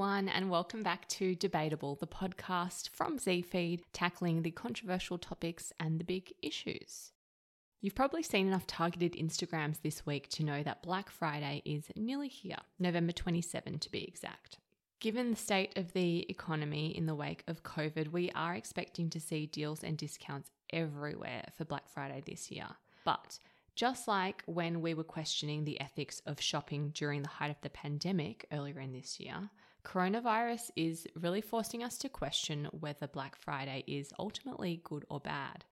Everyone, and welcome back to Debatable, the podcast from ZFeed tackling the controversial topics and the big issues. You've probably seen enough targeted Instagrams this week to know that Black Friday is nearly here, November 27 to be exact. Given the state of the economy in the wake of COVID, we are expecting to see deals and discounts everywhere for Black Friday this year. But just like when we were questioning the ethics of shopping during the height of the pandemic earlier in this year, coronavirus is really forcing us to question whether Black Friday is ultimately good or bad.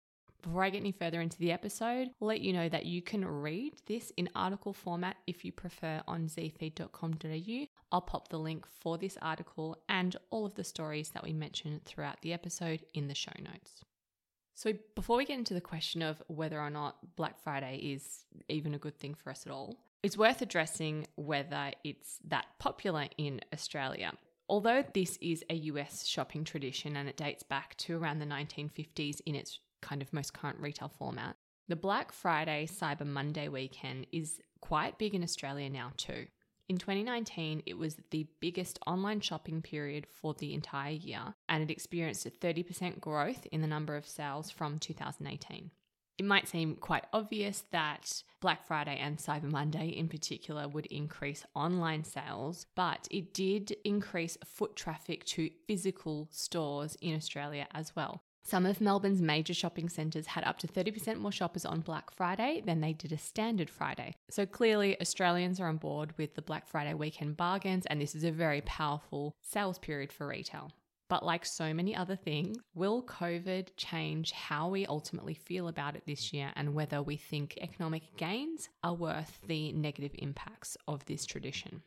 Before I get any further into the episode, I'll let you know that you can read this in article format if you prefer on zfeed.com.au. I'll pop the link for this article and all of the stories that we mention throughout the episode in the show notes. So, before we get into the question of whether or not Black Friday is even a good thing for us at all, it's worth addressing whether it's that popular in Australia. Although this is a US shopping tradition and it dates back to around the 1950s in its kind of most current retail format, the Black Friday Cyber Monday weekend is quite big in Australia now too. In 2019, it was the biggest online shopping period for the entire year, and it experienced a 30% growth in the number of sales from 2018. It might seem quite obvious that Black Friday and Cyber Monday in particular would increase online sales, but it did increase foot traffic to physical stores in Australia as well. Some of Melbourne's major shopping centres had up to 30% more shoppers on Black Friday than they did a standard Friday. So clearly, Australians are on board with the Black Friday weekend bargains, and this is a very powerful sales period for retail. But like so many other things, will COVID change how we ultimately feel about it this year and whether we think economic gains are worth the negative impacts of this tradition?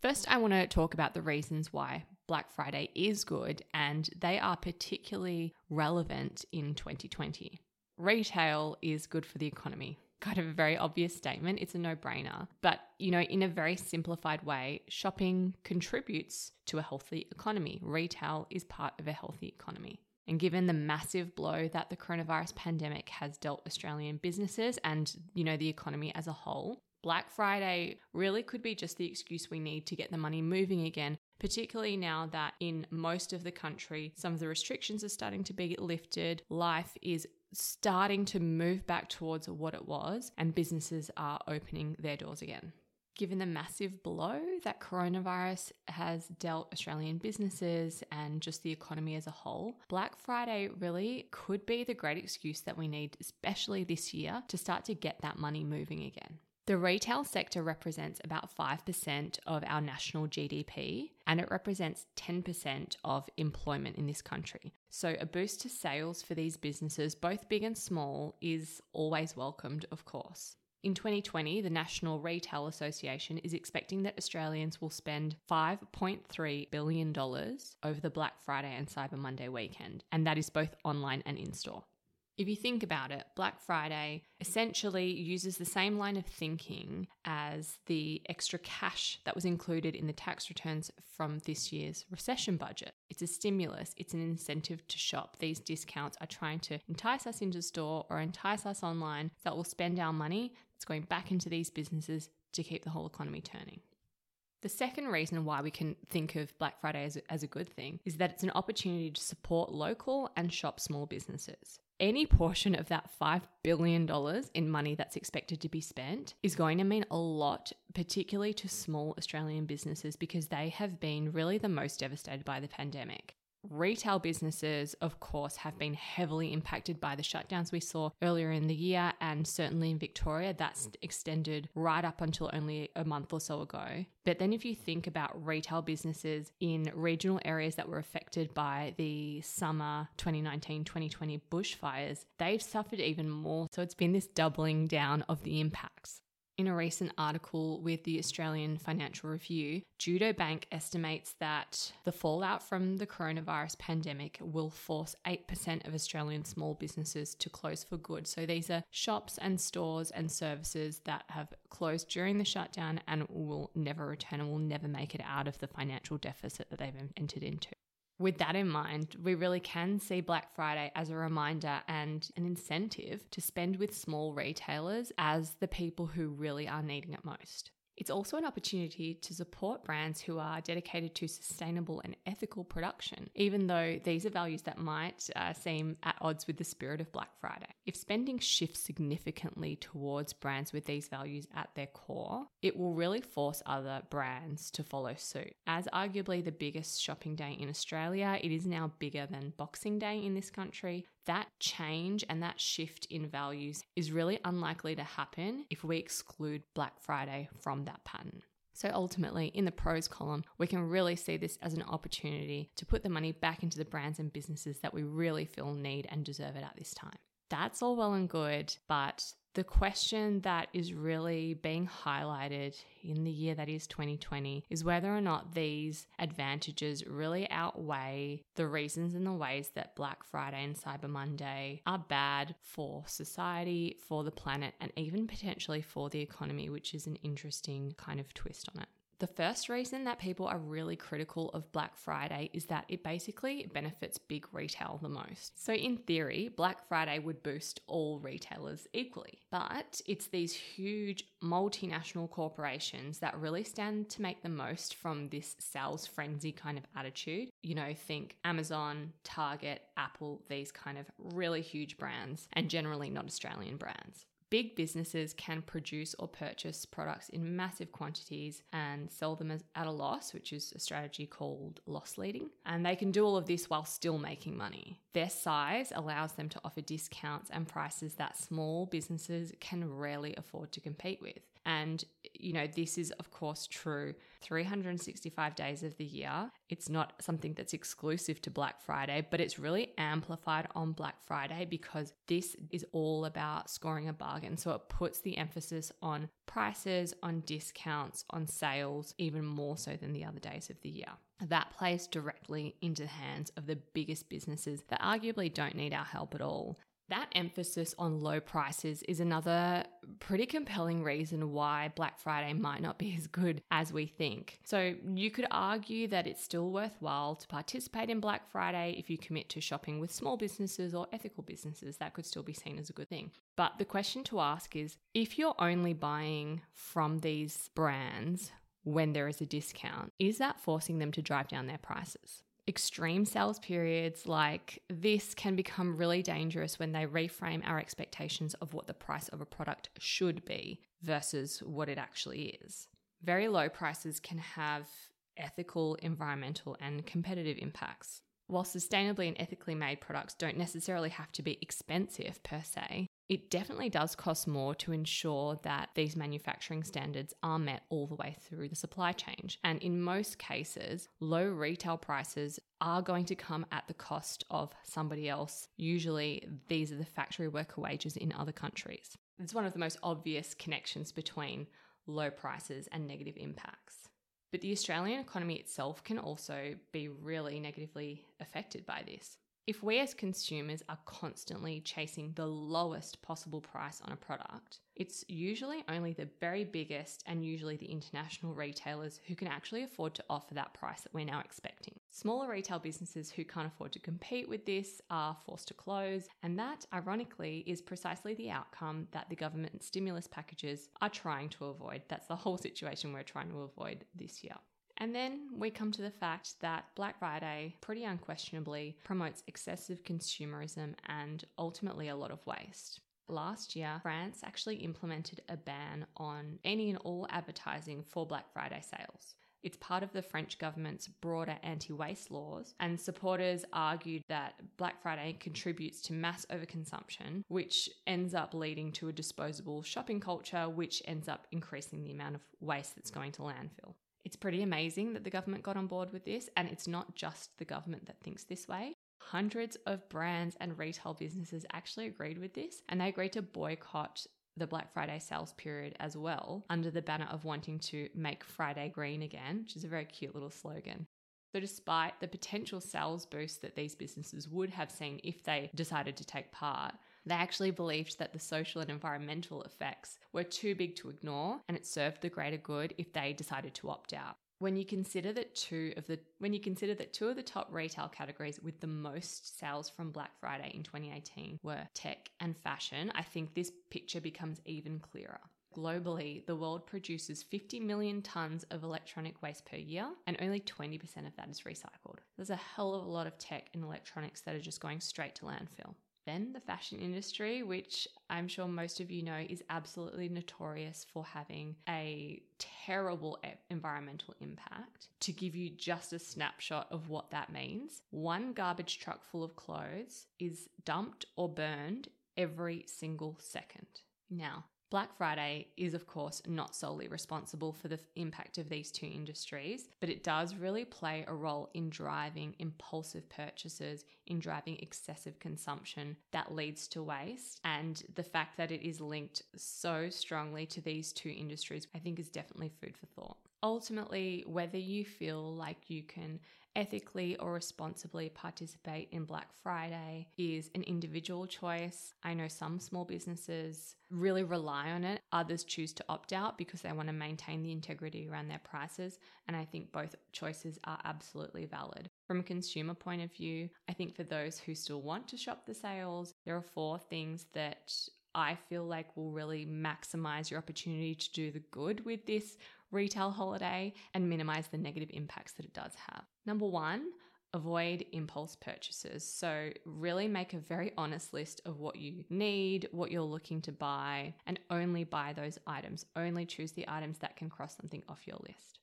First, I want to talk about the reasons why Black Friday is good, and they are particularly relevant in 2020. Retail is good for the economy. Kind of a very obvious statement. It's a no brainer. But, you know, in a very simplified way, shopping contributes to a healthy economy. Retail is part of a healthy economy. And given the massive blow that the coronavirus pandemic has dealt Australian businesses and, you know, the economy as a whole, Black Friday really could be just the excuse we need to get the money moving again, particularly now that in most of the country, some of the restrictions are starting to be lifted. Life is starting to move back towards what it was, and businesses are opening their doors again. Given the massive blow that coronavirus has dealt Australian businesses and just the economy as a whole, Black Friday really could be the great excuse that we need, especially this year, to start to get that money moving again. The retail sector represents about 5% of our national GDP and it represents 10% of employment in this country. So, a boost to sales for these businesses, both big and small, is always welcomed, of course. In 2020, the National Retail Association is expecting that Australians will spend $5.3 billion over the Black Friday and Cyber Monday weekend, and that is both online and in store. If you think about it, Black Friday essentially uses the same line of thinking as the extra cash that was included in the tax returns from this year's recession budget. It's a stimulus, it's an incentive to shop. These discounts are trying to entice us into store or entice us online that will spend our money that's going back into these businesses to keep the whole economy turning. The second reason why we can think of Black Friday as as a good thing is that it's an opportunity to support local and shop small businesses any portion of that $5 billion in money that's expected to be spent is going to mean a lot, particularly to small Australian businesses, because they have been really the most devastated by the pandemic. Retail businesses, of course, have been heavily impacted by the shutdowns we saw earlier in the year, and certainly in Victoria, that's extended right up until only a month or so ago. But then, if you think about retail businesses in regional areas that were affected by the summer 2019 2020 bushfires, they've suffered even more. So, it's been this doubling down of the impacts. In a recent article with the Australian Financial Review, Judo Bank estimates that the fallout from the coronavirus pandemic will force 8% of Australian small businesses to close for good. So these are shops and stores and services that have closed during the shutdown and will never return and will never make it out of the financial deficit that they've entered into with that in mind, we really can see Black Friday as a reminder and an incentive to spend with small retailers as the people who really are needing it most. It's also an opportunity to support brands who are dedicated to sustainable and ethical production, even though these are values that might uh, seem at odds with the spirit of Black Friday. If spending shifts significantly towards brands with these values at their core, it will really force other brands to follow suit. As arguably the biggest shopping day in Australia, it is now bigger than Boxing Day in this country. That change and that shift in values is really unlikely to happen if we exclude Black Friday from that pattern. So ultimately, in the pros column, we can really see this as an opportunity to put the money back into the brands and businesses that we really feel need and deserve it at this time. That's all well and good, but the question that is really being highlighted in the year that is 2020 is whether or not these advantages really outweigh the reasons and the ways that Black Friday and Cyber Monday are bad for society, for the planet, and even potentially for the economy, which is an interesting kind of twist on it. The first reason that people are really critical of Black Friday is that it basically benefits big retail the most. So, in theory, Black Friday would boost all retailers equally. But it's these huge multinational corporations that really stand to make the most from this sales frenzy kind of attitude. You know, think Amazon, Target, Apple, these kind of really huge brands, and generally not Australian brands. Big businesses can produce or purchase products in massive quantities and sell them at a loss, which is a strategy called loss leading. And they can do all of this while still making money. Their size allows them to offer discounts and prices that small businesses can rarely afford to compete with. And, you know, this is, of course, true 365 days of the year. It's not something that's exclusive to Black Friday, but it's really amplified on Black Friday because this is all about scoring a bargain. So it puts the emphasis on prices, on discounts, on sales, even more so than the other days of the year. That plays directly into the hands of the biggest businesses that arguably don't need our help at all. That emphasis on low prices is another pretty compelling reason why Black Friday might not be as good as we think. So, you could argue that it's still worthwhile to participate in Black Friday if you commit to shopping with small businesses or ethical businesses. That could still be seen as a good thing. But the question to ask is if you're only buying from these brands when there is a discount, is that forcing them to drive down their prices? Extreme sales periods like this can become really dangerous when they reframe our expectations of what the price of a product should be versus what it actually is. Very low prices can have ethical, environmental, and competitive impacts. While sustainably and ethically made products don't necessarily have to be expensive per se, it definitely does cost more to ensure that these manufacturing standards are met all the way through the supply chain. And in most cases, low retail prices are going to come at the cost of somebody else. Usually, these are the factory worker wages in other countries. It's one of the most obvious connections between low prices and negative impacts. But the Australian economy itself can also be really negatively affected by this. If we as consumers are constantly chasing the lowest possible price on a product, it's usually only the very biggest and usually the international retailers who can actually afford to offer that price that we're now expecting. Smaller retail businesses who can't afford to compete with this are forced to close, and that, ironically, is precisely the outcome that the government stimulus packages are trying to avoid. That's the whole situation we're trying to avoid this year. And then we come to the fact that Black Friday pretty unquestionably promotes excessive consumerism and ultimately a lot of waste. Last year, France actually implemented a ban on any and all advertising for Black Friday sales. It's part of the French government's broader anti waste laws, and supporters argued that Black Friday contributes to mass overconsumption, which ends up leading to a disposable shopping culture, which ends up increasing the amount of waste that's going to landfill. It's pretty amazing that the government got on board with this, and it's not just the government that thinks this way. Hundreds of brands and retail businesses actually agreed with this, and they agreed to boycott the Black Friday sales period as well, under the banner of wanting to make Friday green again, which is a very cute little slogan. So, despite the potential sales boost that these businesses would have seen if they decided to take part, they actually believed that the social and environmental effects were too big to ignore and it served the greater good if they decided to opt out. When you consider that two of the when you consider that two of the top retail categories with the most sales from Black Friday in 2018 were tech and fashion, I think this picture becomes even clearer. Globally, the world produces 50 million tons of electronic waste per year, and only 20% of that is recycled. There's a hell of a lot of tech and electronics that are just going straight to landfill. Then the fashion industry, which I'm sure most of you know is absolutely notorious for having a terrible environmental impact. To give you just a snapshot of what that means, one garbage truck full of clothes is dumped or burned every single second. Now, Black Friday is, of course, not solely responsible for the impact of these two industries, but it does really play a role in driving impulsive purchases, in driving excessive consumption that leads to waste. And the fact that it is linked so strongly to these two industries, I think, is definitely food for thought. Ultimately, whether you feel like you can ethically or responsibly participate in Black Friday is an individual choice. I know some small businesses really rely on it, others choose to opt out because they want to maintain the integrity around their prices. And I think both choices are absolutely valid. From a consumer point of view, I think for those who still want to shop the sales, there are four things that I feel like will really maximize your opportunity to do the good with this retail holiday and minimize the negative impacts that it does have. Number one, avoid impulse purchases. So, really make a very honest list of what you need, what you're looking to buy, and only buy those items. Only choose the items that can cross something off your list.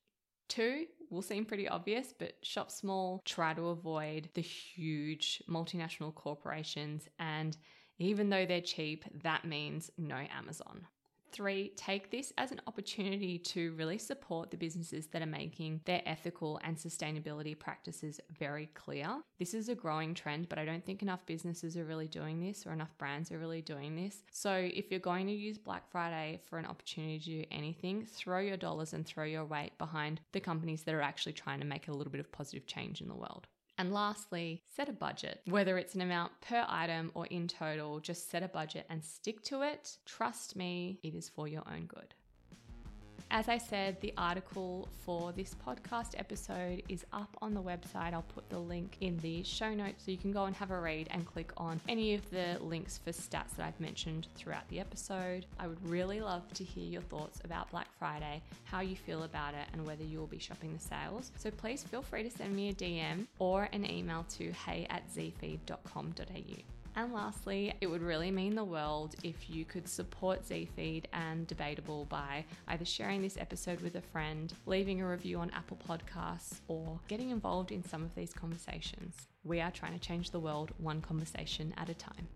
Two will seem pretty obvious, but shop small, try to avoid the huge multinational corporations, and even though they're cheap, that means no Amazon. Three, take this as an opportunity to really support the businesses that are making their ethical and sustainability practices very clear. This is a growing trend, but I don't think enough businesses are really doing this or enough brands are really doing this. So if you're going to use Black Friday for an opportunity to do anything, throw your dollars and throw your weight behind the companies that are actually trying to make a little bit of positive change in the world. And lastly, set a budget. Whether it's an amount per item or in total, just set a budget and stick to it. Trust me, it is for your own good. As I said, the article for this podcast episode is up on the website. I'll put the link in the show notes so you can go and have a read and click on any of the links for stats that I've mentioned throughout the episode. I would really love to hear your thoughts about Black Friday, how you feel about it, and whether you will be shopping the sales. So please feel free to send me a DM or an email to hey at zfeed.com.au. And lastly, it would really mean the world if you could support ZFeed and Debatable by either sharing this episode with a friend, leaving a review on Apple Podcasts, or getting involved in some of these conversations. We are trying to change the world one conversation at a time.